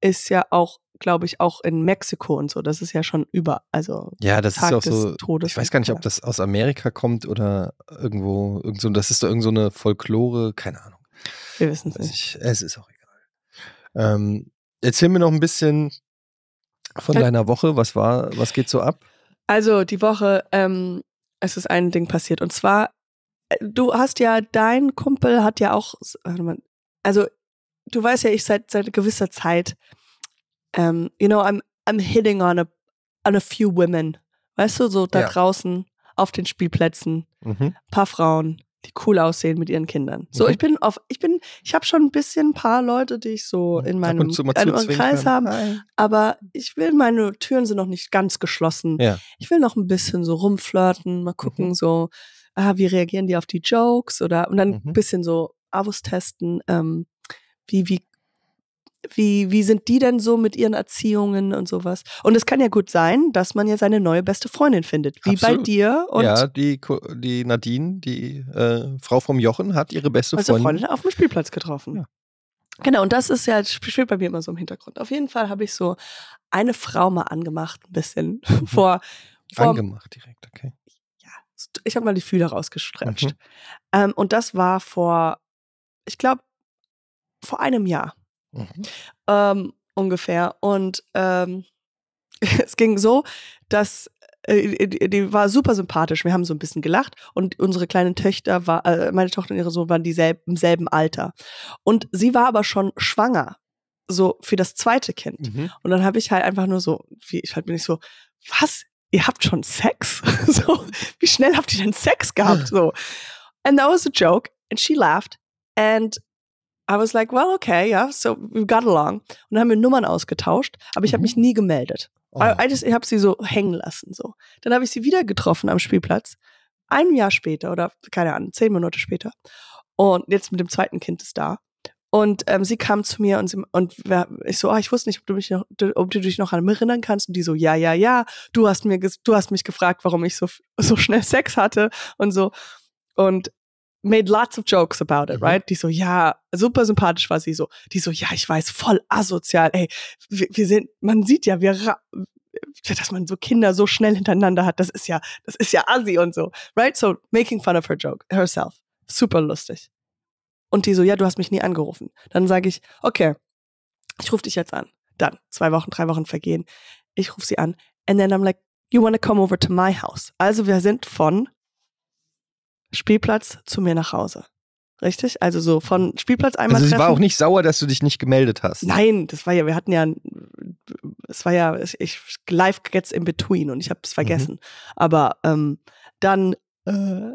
ist ja auch, glaube ich, auch in Mexiko und so. Das ist ja schon über, also Ja, das Tag ist auch so. Todes. Ich weiß gar nicht, ob das aus Amerika kommt oder irgendwo, irgend so, das ist doch irgend so eine Folklore, keine Ahnung. Wir wissen es nicht. ich, es ist auch egal. Ähm, erzähl mir noch ein bisschen von Äh, deiner Woche. Was war, was geht so ab? Also die Woche, ähm, es ist ein Ding passiert. Und zwar, äh, du hast ja, dein Kumpel hat ja auch, warte mal, also du weißt ja, ich seit seit gewisser Zeit, ähm, you know, I'm I'm hitting on a on a few women. Weißt du, so da Ja. draußen auf den Spielplätzen, Mhm. paar Frauen, die cool aussehen mit ihren Kindern. So, Mhm. ich bin auf, ich bin, ich habe schon ein bisschen ein paar Leute, die ich so in meinem mal in meinem zuzwinkern. Kreis haben, Hi. aber ich will, meine Türen sind noch nicht ganz geschlossen. Ja. Ich will noch ein bisschen so rumflirten, mal gucken, Mhm. so, ah, wie reagieren die auf die Jokes oder und dann Mhm. ein bisschen so Avos testen, ähm, wie, wie, wie, wie sind die denn so mit ihren Erziehungen und sowas? Und es kann ja gut sein, dass man ja seine neue beste Freundin findet, wie bei Absolut. dir und ja, die, die Nadine, die äh, Frau vom Jochen, hat ihre beste also Freundin. Freundin auf dem Spielplatz getroffen. Ja. Genau, und das ist ja, spielt bei mir immer so im Hintergrund. Auf jeden Fall habe ich so eine Frau mal angemacht, ein bisschen *laughs* vor, vor Angemacht direkt, okay. ich habe mal die Fühler rausgestretcht. Mhm. Ähm, und das war vor, ich glaube, vor einem Jahr Mhm. ähm, ungefähr. Und ähm, *laughs* es ging so, dass äh, die, die war super sympathisch. Wir haben so ein bisschen gelacht und unsere kleinen Töchter war, äh, meine Tochter und ihre Sohn waren dieselben, im selben Alter. Und sie war aber schon schwanger, so für das zweite Kind. Mhm. Und dann habe ich halt einfach nur so, wie, ich halt bin ich so, was? Ihr habt schon Sex? *laughs* so, wie schnell habt ihr denn Sex gehabt? *laughs* So. And that was a joke. And she laughed. And I was like, well, okay, yeah, so we got along. Und dann haben wir Nummern ausgetauscht, aber ich habe Mhm. mich nie gemeldet. Oh. I, I just, ich habe sie so hängen lassen. So. Dann habe ich sie wieder getroffen am Spielplatz. Ein Jahr später oder keine Ahnung, zehn Monate später. Und jetzt mit dem zweiten Kind ist da. Und ähm, sie kam zu mir und, sie, und wer- ich so, ah, ich wusste nicht, ob du, mich noch, ob du dich noch an mich erinnern kannst. Und die so, ja, ja, ja. Du hast mir, du hast mich gefragt, warum ich so, so schnell Sex hatte und so. Und made lots of jokes about it, Mhm. right? Die so, ja, super sympathisch war sie so. Die so, ja, ich weiß, voll asozial. Ey, wir, wir sind, man sieht ja, wir, dass man so Kinder so schnell hintereinander hat, das ist ja, das ist ja assi und so, right? So making fun of her joke, herself, super lustig. Und die so, ja, du hast mich nie angerufen. Dann sage ich, okay, ich rufe dich jetzt an. Dann zwei Wochen, drei Wochen vergehen. Ich rufe sie an. And then I'm like, you wanna come over to my house? Also wir sind von Spielplatz zu mir nach Hause. Richtig? Also so von Spielplatz einmal Also sie war auch nicht sauer, dass du dich nicht gemeldet hast. Nein, das war ja, wir hatten ja, es war ja, ich live gets in between und ich habe es vergessen. Aber ähm, dann, äh,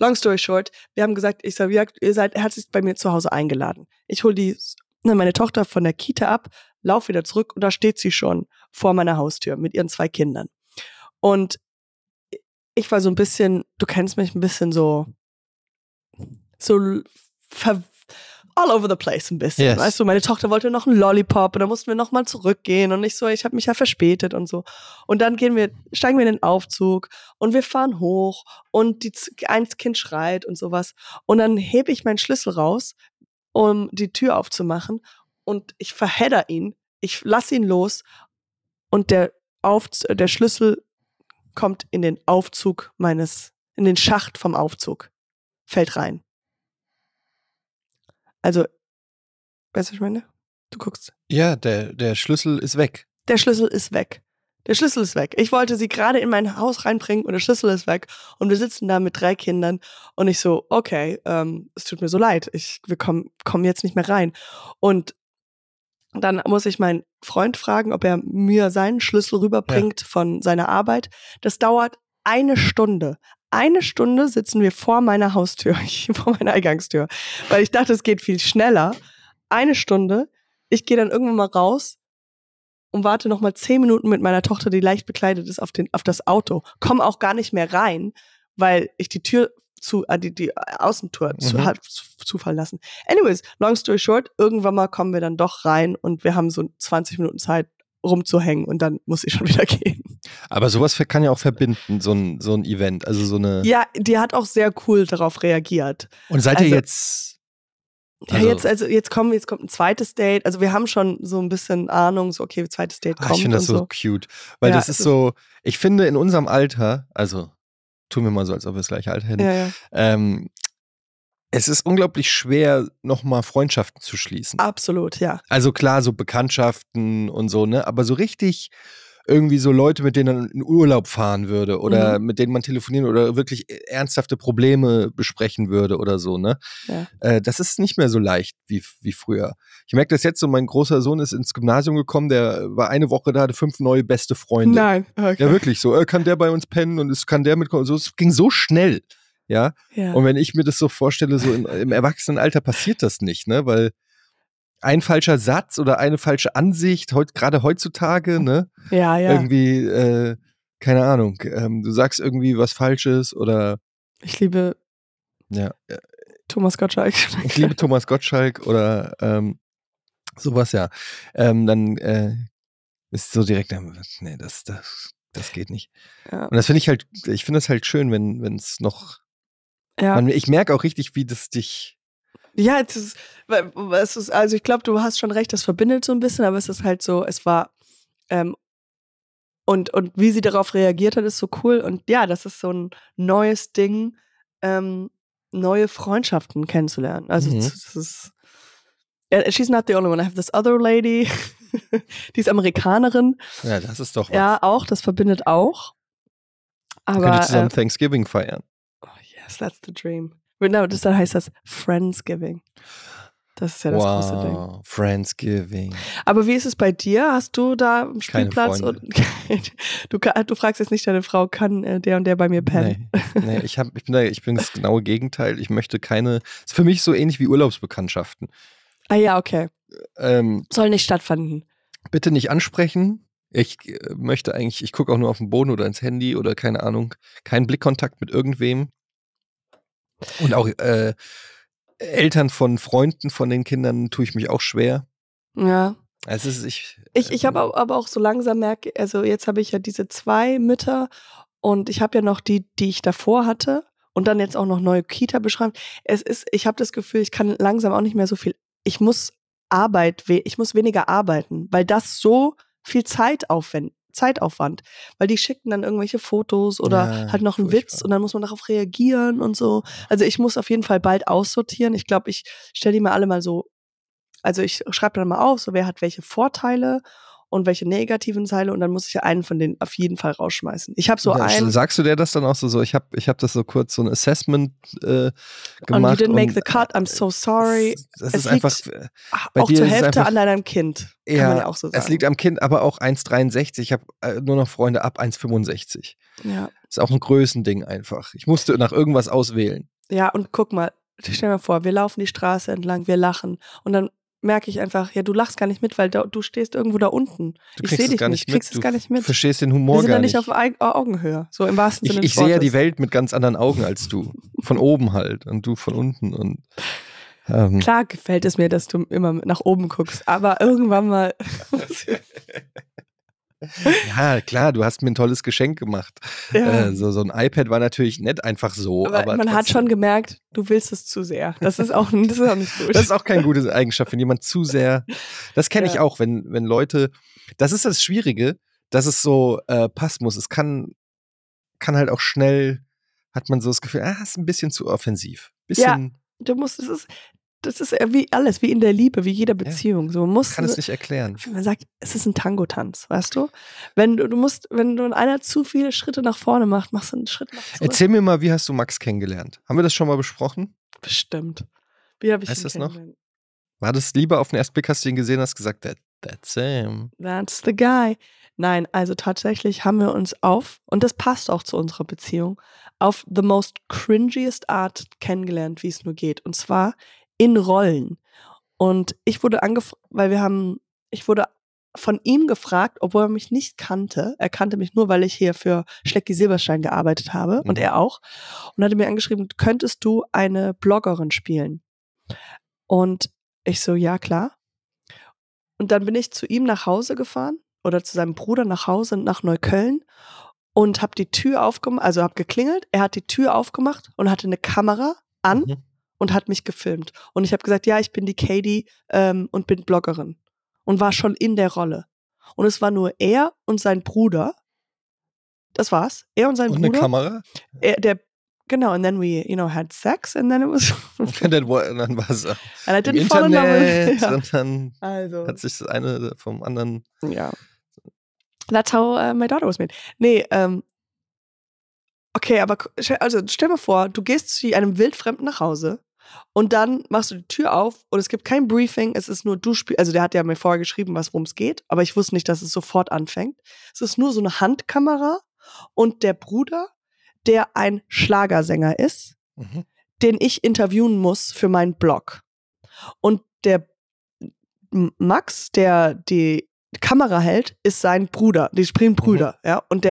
long story short, wir haben gesagt, ich sag, ihr seid herzlich bei mir zu Hause eingeladen. Ich hole die, ne, meine Tochter von der Kita ab, lauf wieder zurück und da steht sie schon vor meiner Haustür mit ihren zwei Kindern. Und ich war so ein bisschen, du kennst mich ein bisschen so, so ver all over the place ein bisschen. Yes. Weißt du, meine Tochter wollte noch einen Lollipop und dann mussten wir nochmal zurückgehen und ich so, ich habe mich ja verspätet und so. Und dann gehen wir, steigen wir in den Aufzug und wir fahren hoch und die, ein Kind schreit und sowas. Und dann hebe ich meinen Schlüssel raus, um die Tür aufzumachen und ich verhedder ihn. Ich lasse ihn los und der, Auf der Schlüssel kommt in den Aufzug meines, in den Schacht vom Aufzug, fällt rein. Also, weißt du, was ich meine? Du guckst. Ja, der, der Schlüssel ist weg. Der Schlüssel ist weg. Der Schlüssel ist weg. Ich wollte sie gerade in mein Haus reinbringen und der Schlüssel ist weg. Und wir sitzen da mit drei Kindern und ich so, okay, ähm, es tut mir so leid. Ich, wir kommen, kommen jetzt nicht mehr rein. Und dann muss ich meinen Freund fragen, ob er mir seinen Schlüssel rüberbringt von seiner Arbeit. Das dauert eine Stunde. Eine Stunde sitzen wir vor meiner Haustür, *laughs* vor meiner Eingangstür, weil ich dachte, es geht viel schneller. Eine Stunde. Ich gehe dann irgendwann mal raus und warte noch mal zehn Minuten mit meiner Tochter, die leicht bekleidet ist, auf, den, auf das Auto. Komm auch gar nicht mehr rein, weil ich die Tür zu, äh, die, die Außentour zu, Mhm. halb zu, zufallen lassen. Anyways, long story short, irgendwann mal kommen wir dann doch rein und wir haben so 20 Minuten Zeit rumzuhängen und dann muss ich schon *laughs* wieder gehen. Aber sowas kann ja auch verbinden, so ein, so ein Event. Also so eine. Ja, die hat auch sehr cool darauf reagiert. Und seid ihr also- jetzt. Ja, Also- jetzt, also jetzt kommen, jetzt kommt ein zweites Date. Also wir haben schon so ein bisschen Ahnung, so okay, zweites Date Ah, kommt ich finde das so, so. cute. Weil Ja, das ist ist- so, ich finde in unserem Alter, also tun wir mal so, als ob wir das gleiche Alter hätten, Ja, ja. ähm, es ist unglaublich schwer, nochmal Freundschaften zu schließen. Absolut, ja. Also klar, so Bekanntschaften und so, ne? Aber so richtig irgendwie so Leute, mit denen man in Urlaub fahren würde oder Mhm. mit denen man telefonieren oder wirklich ernsthafte Probleme besprechen würde oder so, ne? Ja. Äh, das ist nicht mehr so leicht wie, wie früher. Ich merke das jetzt so, mein großer Sohn ist ins Gymnasium gekommen, der war eine Woche da, hatte fünf neue beste Freunde. Nein. Okay. Ja, wirklich so. Äh, kann der bei uns pennen und es kann der mitkommen. So, es ging so schnell. Ja. Ja. Und wenn ich mir das so vorstelle, so in, im Erwachsenenalter passiert das nicht, ne? Weil ein falscher Satz oder eine falsche Ansicht, heut, gerade heutzutage, ne? ja, ja. Irgendwie, äh, keine Ahnung, ähm, du sagst irgendwie was Falsches oder Ich liebe ja, äh, Thomas Gottschalk. ich liebe Thomas Gottschalk oder ähm, sowas, ja. Ähm, dann äh, ist so direkt, ähm, nee, das, das, das geht nicht. Ja. Und das finde ich halt, ich finde das halt schön, wenn wenn es noch, Ja. man, ich merke auch richtig, wie das dich Ja, es ist, es ist, also ich glaube, du hast schon recht, das verbindet so ein bisschen, aber es ist halt so, es war, ähm, und, und wie sie darauf reagiert hat, ist so cool. Und ja, das ist so ein neues Ding, ähm, neue Freundschaften kennenzulernen. Also Mhm. das, ist, yeah, she's not the only one. I have this other lady, *laughs* die ist Amerikanerin. Ja, das ist doch was. Ja, auch, das verbindet auch. Könnt ihr Aber, zusammen äh, Thanksgiving feiern. oh yes, that's the dream. No, das, dann heißt das Friendsgiving. Das ist ja das große Ding. wow, Friendsgiving. Aber wie ist es bei dir? Hast du da Keine Spielplatz und *laughs* du, du fragst jetzt nicht deine Frau, kann äh, der und der bei mir pennen? Nee, nee ich, hab, ich, bin da, ich bin das genaue Gegenteil. Ich möchte keine. Ist für mich so ähnlich wie Urlaubsbekanntschaften. Ah ja, okay. Ähm, Soll nicht stattfinden. bitte nicht ansprechen. Ich äh, möchte eigentlich, ich gucke auch nur auf den Boden oder ins Handy oder keine Ahnung, keinen Blickkontakt mit irgendwem. Und auch äh, Eltern von Freunden von den Kindern tue ich mich auch schwer. Ja. Also es ist, ich, Ich, ich habe aber auch so langsam merke, also jetzt habe ich ja diese zwei Mütter und ich habe ja noch die, die ich davor hatte und dann jetzt auch noch neue Kita beschreiben. Es ist, ich habe das Gefühl, ich kann langsam auch nicht mehr so viel. Ich muss Arbeit, ich muss weniger arbeiten, weil das so viel Zeit aufwend, Zeitaufwand, weil die schicken dann irgendwelche Fotos oder Ja, halt noch einen furchtbar. Witz und dann muss man darauf reagieren und so. Also ich muss auf jeden Fall bald aussortieren. Ich glaube, ich stelle die mal alle mal so also ich schreibe dann mal auf, so wer hat welche Vorteile und welche negativen Teile und dann muss ich ja einen von denen auf jeden Fall rausschmeißen. Ich habe so Ja, einen Sagst du dir das dann auch so? so ich habe ich hab das so kurz so ein Assessment äh, und gemacht. you didn't make the cut, I'm so sorry. Das, das Es ist einfach. liegt äh, Ach, bei auch zur Hälfte einfach- an deinem Kind. Kann Ja, man ja auch so sagen. es liegt am Kind, aber auch 1,63. Ich habe äh, nur noch Freunde ab 1,65. ja. Ist auch ein Größending einfach. Ich musste nach irgendwas auswählen. ja, und guck mal, stell dir mal vor, wir laufen die Straße entlang, wir lachen und dann merke ich einfach, ja, du lachst gar nicht mit, weil da, du stehst irgendwo da unten. Du ich sehe dich gar nicht, nicht kriegst mit. es gar nicht Du mit. verstehst den Wir Humor sind gar ja nicht nicht. auf Augenhöhe, so im wahrsten Ich, Sinne ich des sehe ja die. Welt mit ganz anderen Augen als du. Von oben halt und du von unten. Und ähm, Klar gefällt es mir, dass du immer nach oben guckst, aber irgendwann mal. *laughs* *laughs* *laughs* ja, klar, du hast mir ein tolles Geschenk gemacht. ja. Äh, so, so ein iPad war natürlich nicht einfach so. aber, Aber, man hat trotzdem. schon gemerkt, du willst es zu sehr. Das ist auch, das ist auch nicht gut. Das ist auch keine gute Eigenschaft, wenn jemand zu sehr. *laughs* Das kenne ich Ja. auch, wenn, wenn Leute. Das ist das Schwierige, dass es so äh, passen muss. Es kann, kann halt auch schnell, hat man so das Gefühl, ah, ist ein bisschen zu offensiv. Bisschen, du musst, es ist, das ist ja wie alles, wie in der Liebe, wie jeder Beziehung. So man muss, kann es nicht erklären. man sagt, es ist ein Tango-Tanz, weißt du? Wenn du, du musst, wenn du einer zu viele Schritte nach vorne macht, machst du einen Schritt nach zurück. Erzähl mir mal, wie hast du Max kennengelernt? Haben wir das schon mal besprochen? Bestimmt. Wie habe ich Weißt ihn das noch? War das lieber auf den ersten Blick, hast du ihn gesehen, hast gesagt, that, that's him. That's the guy. Nein, also tatsächlich haben wir uns auf, und das passt auch zu unserer Beziehung, auf the most cringiest art kennengelernt, wie es nur geht. Und zwar in Rollen. Und ich wurde angefragt, weil wir haben, ich wurde von ihm gefragt, obwohl er mich nicht kannte. Er kannte mich nur, weil ich hier für Schlecki Silberstein gearbeitet habe und Mhm. er auch. Und hatte mir angeschrieben, könntest du eine Bloggerin spielen? Und ich so, ja, klar. Und dann bin ich zu ihm nach Hause gefahren oder zu seinem Bruder nach Hause nach Neukölln und habe die Tür aufgemacht, also habe geklingelt. Er hat die Tür aufgemacht und hatte eine Kamera an Mhm. Und hat mich gefilmt. Und ich habe gesagt, ja, ich bin die Katie ähm, und bin Bloggerin und war schon in der Rolle. Und es war nur er und sein Bruder. Das war's. Er und sein Und eine Bruder. Kamera? Er, der genau. And then we, you know, had sex and then it was. *laughs* Und dann, war- dann war es and I im didn't fall in love with- Internet *laughs* Ja. und dann Also hat sich das eine vom anderen. ja. That's how uh, my daughter was made. Nee, ähm, okay, aber also stell mal vor, du gehst zu einem Wildfremden nach Hause und dann machst du die Tür auf und es gibt kein Briefing, es ist nur du spielst, also der hat ja mir vorher geschrieben, was worum es geht, aber ich wusste nicht, dass es sofort anfängt. Es ist nur so eine Handkamera und der Bruder, der ein Schlagersänger ist, Mhm. den ich interviewen muss für meinen Blog. Und der Max, der die Kamera hält, ist sein Bruder. Die spielen Brüder, ja. Und der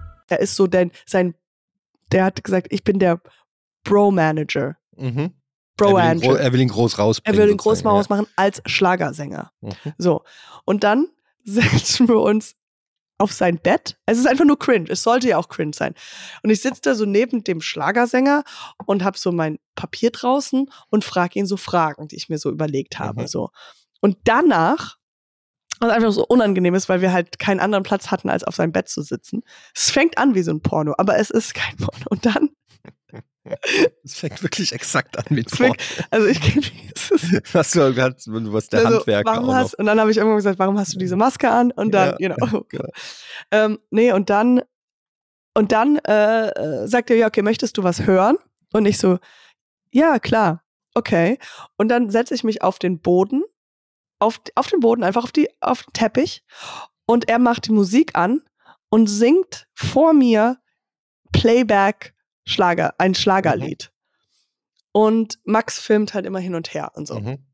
Er ist so denn sein, der hat gesagt, ich bin der Bro-Manager. Mhm. Bro er, will ihn er will ihn groß Er rausbringen. will den groß mal ausmachen als Schlagersänger. ja. Mhm. So. Und dann *laughs* setzen wir uns auf sein Bett. Es ist einfach nur cringe. Es sollte ja auch cringe sein. Und ich sitze da so neben dem Schlagersänger und habe so mein Papier draußen und frage ihn so Fragen, die ich mir so überlegt habe. Mhm. So. Und danach, was einfach so unangenehm ist, weil wir halt keinen anderen Platz hatten, als auf seinem Bett zu sitzen. Es fängt an wie so ein Porno, aber es ist kein Porno. Und dann, *laughs* Es fängt wirklich exakt an mit es fängt, also ich kenne *laughs* Was du hast, du warst der Also, Handwerker warum hast. Und dann habe ich irgendwann gesagt, warum hast du diese Maske an? Und dann, Ja, genau. *laughs* genau. ähm, nee, und dann, und dann äh, sagt er, ja, okay, möchtest du was hören? Und ich so, ja, klar, okay. Und dann setze ich mich auf den Boden, auf, auf den Boden, einfach auf, die, auf den Teppich. Und er macht die Musik an und singt vor mir Playback Schlager, ein Schlagerlied. Und Max filmt halt immer hin und her und so. Mhm.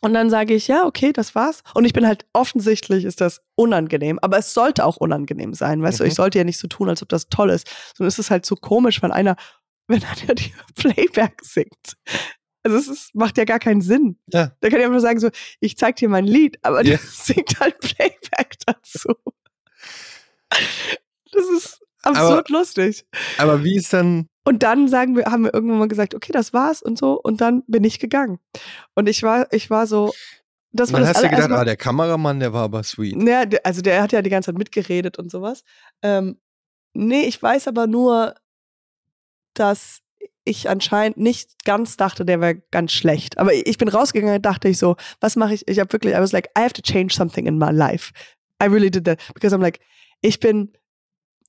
Und dann sage ich, ja, okay, das war's. Und ich bin halt offensichtlich ist das unangenehm, aber es sollte auch unangenehm sein, weißt du? Mhm. Ich sollte ja nicht so tun, als ob das toll ist, sondern es ist halt so komisch, wenn einer, *laughs* wenn einer die Playback singt. Also es ist, macht ja gar keinen Sinn. Ja. Da kann ich einfach sagen so, ich zeig dir mein Lied, aber Ja. der *laughs* singt halt Playback dazu. Das ist absurd lustig. Aber wie ist dann. Und dann sagen wir, haben wir irgendwann mal gesagt, okay, das war's und so. Und dann bin ich gegangen. Und ich war, ich war so, das war Man das hast du gedacht, Mal- ah, der Kameramann, der war aber sweet. ja, also der hat ja die ganze Zeit mitgeredet und sowas. Ähm, nee, ich weiß aber nur, dass ich anscheinend nicht ganz dachte, der wäre ganz schlecht. Aber ich bin rausgegangen und dachte ich so, was mache ich? Ich habe wirklich, I was like, I have to change something in my life. I really did that. Because I'm like, ich bin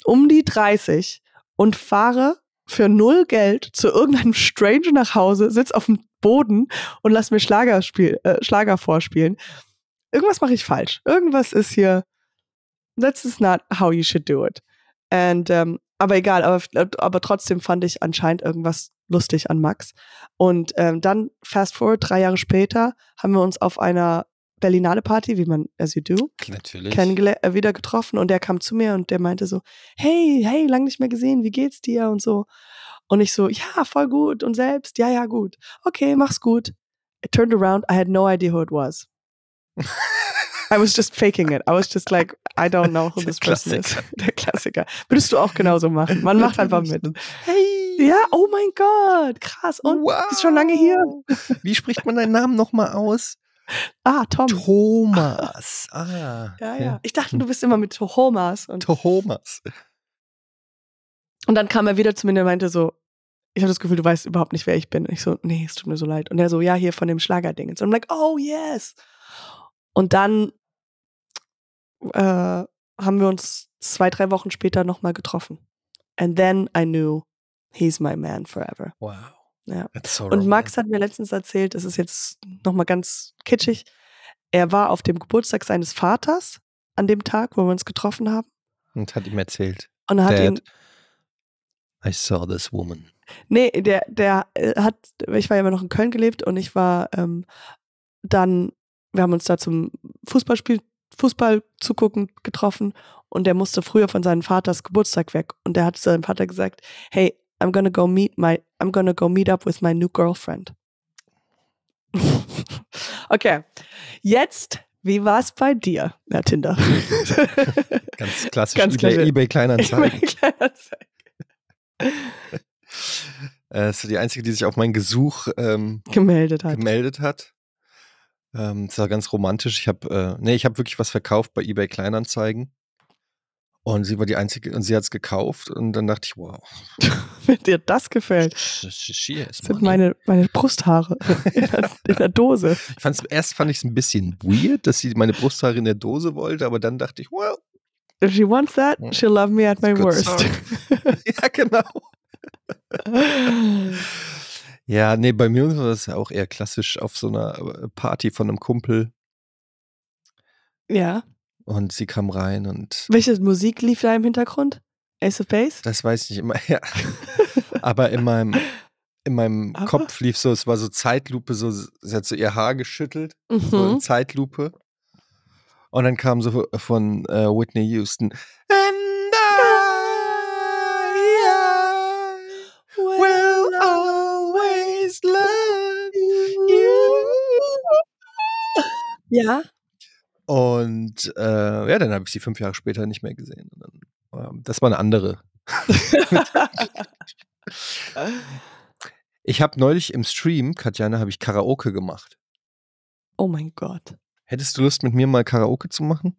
um die 30 und fahre für null Geld zu irgendeinem Stranger nach Hause, sitz auf dem Boden und lass mir Schlager, spiel, äh, Schlager vorspielen. Irgendwas mache ich falsch. Irgendwas ist hier. That's is not how you should do it. And, ähm, aber egal, aber, aber trotzdem fand ich anscheinend irgendwas lustig an Max. Und ähm, dann, fast forward, drei Jahre später, haben wir uns auf einer Berlinale Party, wie man, as you do, Natürlich. äh, wieder getroffen und der kam zu mir und der meinte so, hey, hey, lang nicht mehr gesehen, wie geht's dir und so. Und ich so, ja, voll gut und selbst, ja, ja, gut. Okay, mach's gut. I turned around, I had no idea who it was. *laughs* I was just faking it. I was just like, I don't know who this person is. Der Klassiker. Würdest du auch genauso machen? Man macht einfach mit. Hey! Ja, oh mein Gott, krass. Und wow. bist schon lange hier? Wie spricht man deinen Namen nochmal aus? Ah, Tom. Thomas. Ah. Ja, ja. Ich dachte, du bist immer mit Thomas. Und Thomas. Und dann kam er wieder zu mir und meinte so, ich habe das Gefühl, du weißt überhaupt nicht, wer ich bin. Und ich so, nee, es tut mir so leid. Und er so, ja, hier von dem Schlagerding. Und I'm like, oh yes. Und dann äh, haben wir uns zwei, drei Wochen später nochmal getroffen. And then I knew he's my man forever. Wow. Ja. So Und Max hat mir letztens erzählt, das ist jetzt nochmal ganz kitschig, er war auf dem Geburtstag seines Vaters an dem Tag, wo wir uns getroffen haben. Und hat ihm erzählt. Und er hat Dad, ihn I saw this woman. Nee, der, der äh, hat, ich war ja immer noch in Köln gelebt und ich war ähm, dann, wir haben uns da zum Fußballspiel, Fußball zugucken getroffen und der musste früher von seinem Vaters Geburtstag weg und der hat seinem Vater gesagt, hey, I'm gonna go meet my, I'm gonna go meet up with my new girlfriend. *laughs* okay, jetzt Wie war es bei dir, Herr Tinder? *laughs* Ganz klassisch. Ganz eBay, klassisch. *laughs* eBay Kleinanzeigen. Kleinanzeigen. äh, ist die einzige, die sich auf mein Gesuch ähm, Gemeldet hat. gemeldet hat. Ähm, das war ganz romantisch. Ich habe, äh, nee, ich habe wirklich was verkauft bei eBay Kleinanzeigen. Und sie war die einzige, und sie hat es gekauft. Und dann dachte ich, wow, *laughs* Wenn dir das gefällt, das sind meine, meine Brusthaare *laughs* in der, in der Dose. Ich fand's, erst fand ich es ein bisschen weird, dass sie meine Brusthaare in der Dose wollte, aber dann dachte ich, well, If she wants that, she'll love me at my worst. *laughs* ja, genau. Ja, nee, bei mir war das ja auch eher klassisch auf so einer äh, Party von einem Kumpel ja. und sie kam rein und Welche Musik lief da im Hintergrund? Ace of Base? das weiß ich nicht immer, *laughs* ja. *laughs* Aber in meinem, in meinem Aber? Kopf lief so, es war so Zeitlupe, so, sie hat so ihr Haar geschüttelt, so in Mhm. Zeitlupe. Und dann kam so von äh, Whitney Houston. And I, will always love you. Ja. Und äh, ja, dann habe ich sie fünf Jahre später nicht mehr gesehen. Dann, ähm, das war eine andere. *laughs* Ich habe neulich im Stream, Katjana, habe ich Karaoke gemacht. oh mein Gott. Hättest du Lust, mit mir mal Karaoke zu machen?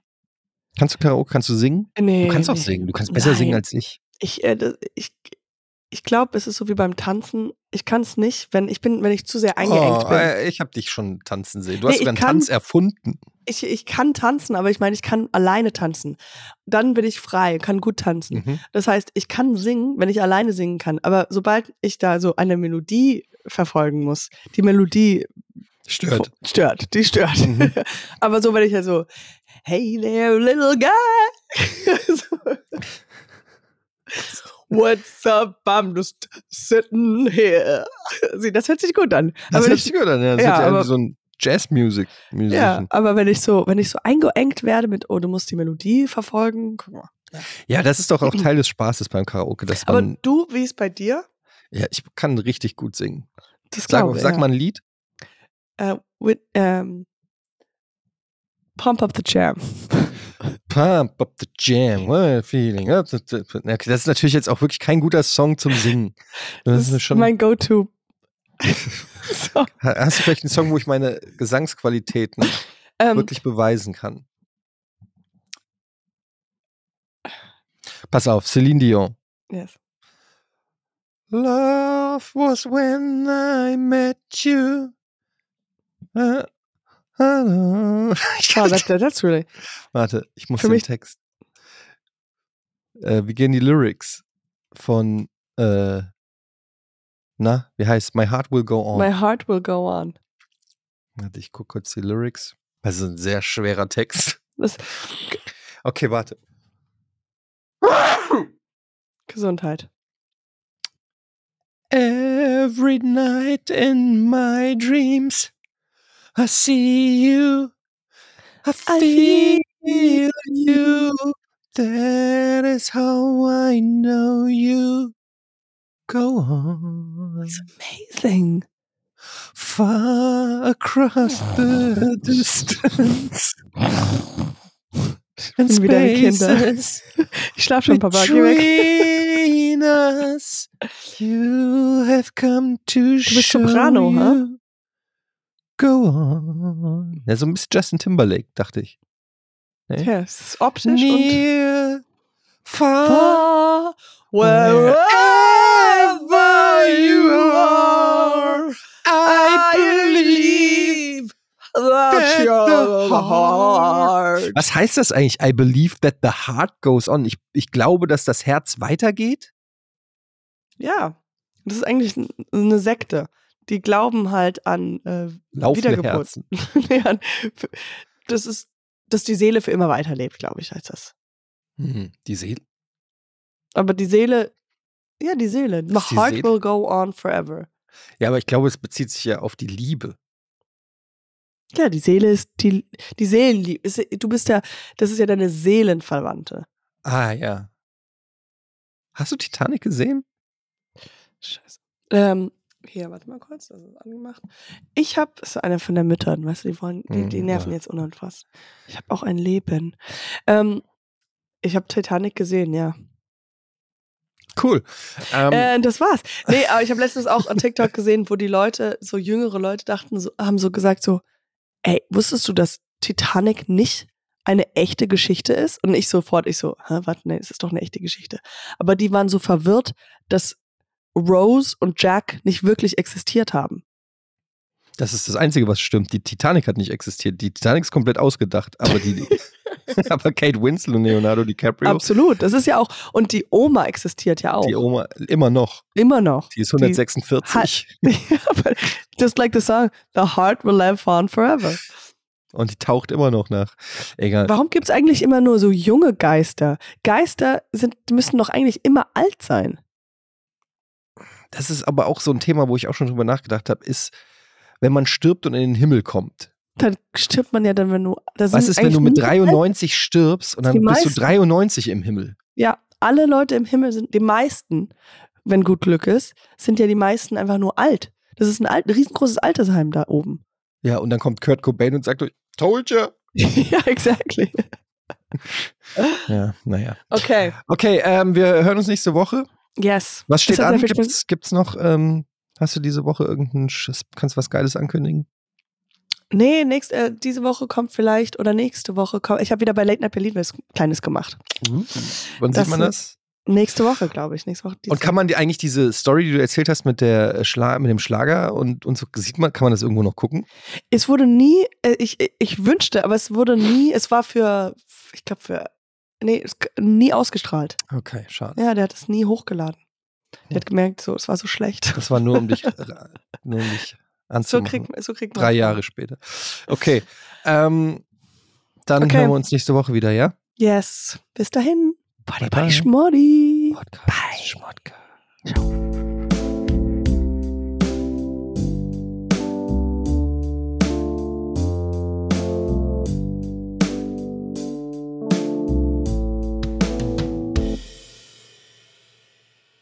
Kannst du Karaoke? Kannst du singen? Nee, Du kannst auch singen. Du kannst besser singen Nein. als ich. Ich, äh, ich, ich glaube, es ist so wie beim Tanzen. Ich kann es nicht, wenn ich bin, wenn ich zu sehr eingeengt Oh, bin. äh, ich habe dich schon tanzen sehen. Du Nee, hast sogar einen kann- Tanz erfunden. Ich, ich kann tanzen, aber ich meine, ich kann alleine tanzen. Dann bin ich frei, kann gut tanzen. Mhm. Das heißt, ich kann singen, wenn ich alleine singen kann. Aber sobald ich da so eine Melodie verfolgen muss, die Melodie Stört. stört, die stört. Mhm. *laughs* Aber so, wenn ich ja so, hey there, little guy. *laughs* so, *laughs* What's up? I'm just sitting here. Das hört sich gut an. Das aber hört ich, sich gut an. Ja, das Ja, ist ja aber- so ein Jazz-Music. ja, aber wenn ich so, wenn ich so eingeengt werde mit, oh, du musst die Melodie verfolgen. Guck mal. Ja, das ist doch auch Teil des Spaßes beim Karaoke. Dass Aber man, du, wie ist bei dir? ja, ich kann richtig gut singen. Das Sag, glaube ich. sag ja. mal ein Lied. Äh, with, ähm, Pump Up the Jam. Pump up the jam, what feeling. up the- Okay, das ist natürlich jetzt auch wirklich kein guter Song zum Singen. Das ist schon, mein Go-To. *laughs* *laughs* so, hast du vielleicht einen Song, wo ich meine Gesangsqualitäten ähm, wirklich beweisen kann? Pass auf, Celine Dion. yes. Love was when I met you. Uh, *laughs* ich Oh, kann that, that's really. Warte, ich muss Für den Text. Äh, wie gehen die Lyrics von, äh, na, wie heißt My Heart Will Go On? My heart will go on. Warte, ich gucke kurz die Lyrics. Das ist ein sehr schwerer Text. Das, Okay, warte. Gesundheit. Every night in my dreams, I see you, I feel you. That is how I know you. Go on. It's amazing. Far across the distance. *laughs* And bin wieder ein spaces *laughs* Ich schlaf schon, Papa. Geh weg. between us. *laughs* You have come to bist show Soprano, you. Go on. Ja, so ein bisschen Justin Timberlake, dachte ich. Nee? Ja, es ist optisch und Near, far, far, wherever you are, I believe that your the heart. Was heißt das eigentlich? I believe that the heart goes on. Ich, ich glaube, dass das Herz weitergeht. Ja, das ist eigentlich eine Sekte. Die glauben halt an äh, Laufende Wiedergeburt. Herzen. *laughs* Das ist, dass die Seele für immer weiterlebt, glaube ich, heißt das. Hm, die Seele. Aber die Seele, ja, die Seele. My die heart Seele? will go on forever. Ja, aber ich glaube, es bezieht sich ja auf die Liebe. Ja, die Seele ist die, die Seelenliebe. Du bist ja, das ist ja deine Seelenverwandte. Ah, ja. Hast du Titanic gesehen? Scheiße. Ähm, Hier, warte mal kurz, das ist angemacht. Ich habe, ist eine von der Müttern, weißt du, die wollen, die, die Mm, nerven ja. jetzt unanfassbar. Ich habe auch ein Leben. Ähm, ich habe Titanic gesehen, ja. Cool. Ähm, Äh, das war's. Nee, aber ich habe letztens auch an TikTok gesehen, wo die Leute, so jüngere Leute dachten, so, haben so gesagt so, ey, wusstest du, dass Titanic nicht eine echte Geschichte ist? Und ich sofort, ich so, hä, warte, nee, es ist doch eine echte Geschichte. Aber die waren so verwirrt, dass Rose und Jack nicht wirklich existiert haben. das ist das Einzige, was stimmt. Die Titanic hat nicht existiert. Die Titanic ist komplett ausgedacht. Aber, die, *laughs* *laughs* aber Kate Winslet und Leonardo DiCaprio, Absolut. Das ist ja auch, und die Oma existiert ja auch. die Oma, immer noch. Immer noch. Die ist 146 *laughs* Ja, aber Just like the song, the heart will live on forever. und die taucht immer noch nach. Egal. Warum gibt es eigentlich immer nur so junge Geister? Geister sind, müssen doch eigentlich immer alt sein. Das ist aber auch so ein Thema, wo ich auch schon drüber nachgedacht habe, ist, wenn man stirbt und in den Himmel kommt. Dann stirbt man ja dann, wenn du. Was ist, wenn du mit nie alt. 93 stirbst und dann bist du meisten. 93 im Himmel? Ja, alle Leute im Himmel sind, die meisten, wenn gut Glück ist, sind ja die meisten einfach nur alt. Das ist ein, alt, ein riesengroßes Altersheim da oben. Ja, und dann kommt Kurt Cobain und sagt, euch, told you. *laughs* ja, exactly. Ja, naja. Okay. Okay, ähm, wir hören uns nächste Woche. Yes. Was steht an? Gibt's, gibt's noch, ähm, hast du diese Woche irgendein, Sch- kannst du was Geiles ankündigen? Nee, nächst, äh, diese Woche kommt vielleicht oder nächste Woche kommt. Ich habe wieder bei Late Night Berlin was Kleines gemacht. Wann Das sieht man das? Nächste Woche, glaube ich. Nächste Woche. Und kann man die eigentlich diese Story, die du erzählt hast mit der äh, Schla mit dem Schlager und, und so, sieht man, kann man das irgendwo noch gucken? Es wurde nie, äh, ich, ich wünschte, aber es wurde nie, es war für, ich glaube für, nee, es, nie ausgestrahlt. Okay, schade. Ja, der hat es nie hochgeladen. Der hat gemerkt, so, es war so schlecht. Das war nur um dich, *laughs* äh, nur um dich So anzumachen. kriegt, so kriegt man Drei Jahre später. Okay. Ähm, dann Okay. hören wir uns nächste Woche wieder, ja? Yes. Bis dahin. Bye, Bye, bye. bye, Schmoddi. Podcast. Schmodka.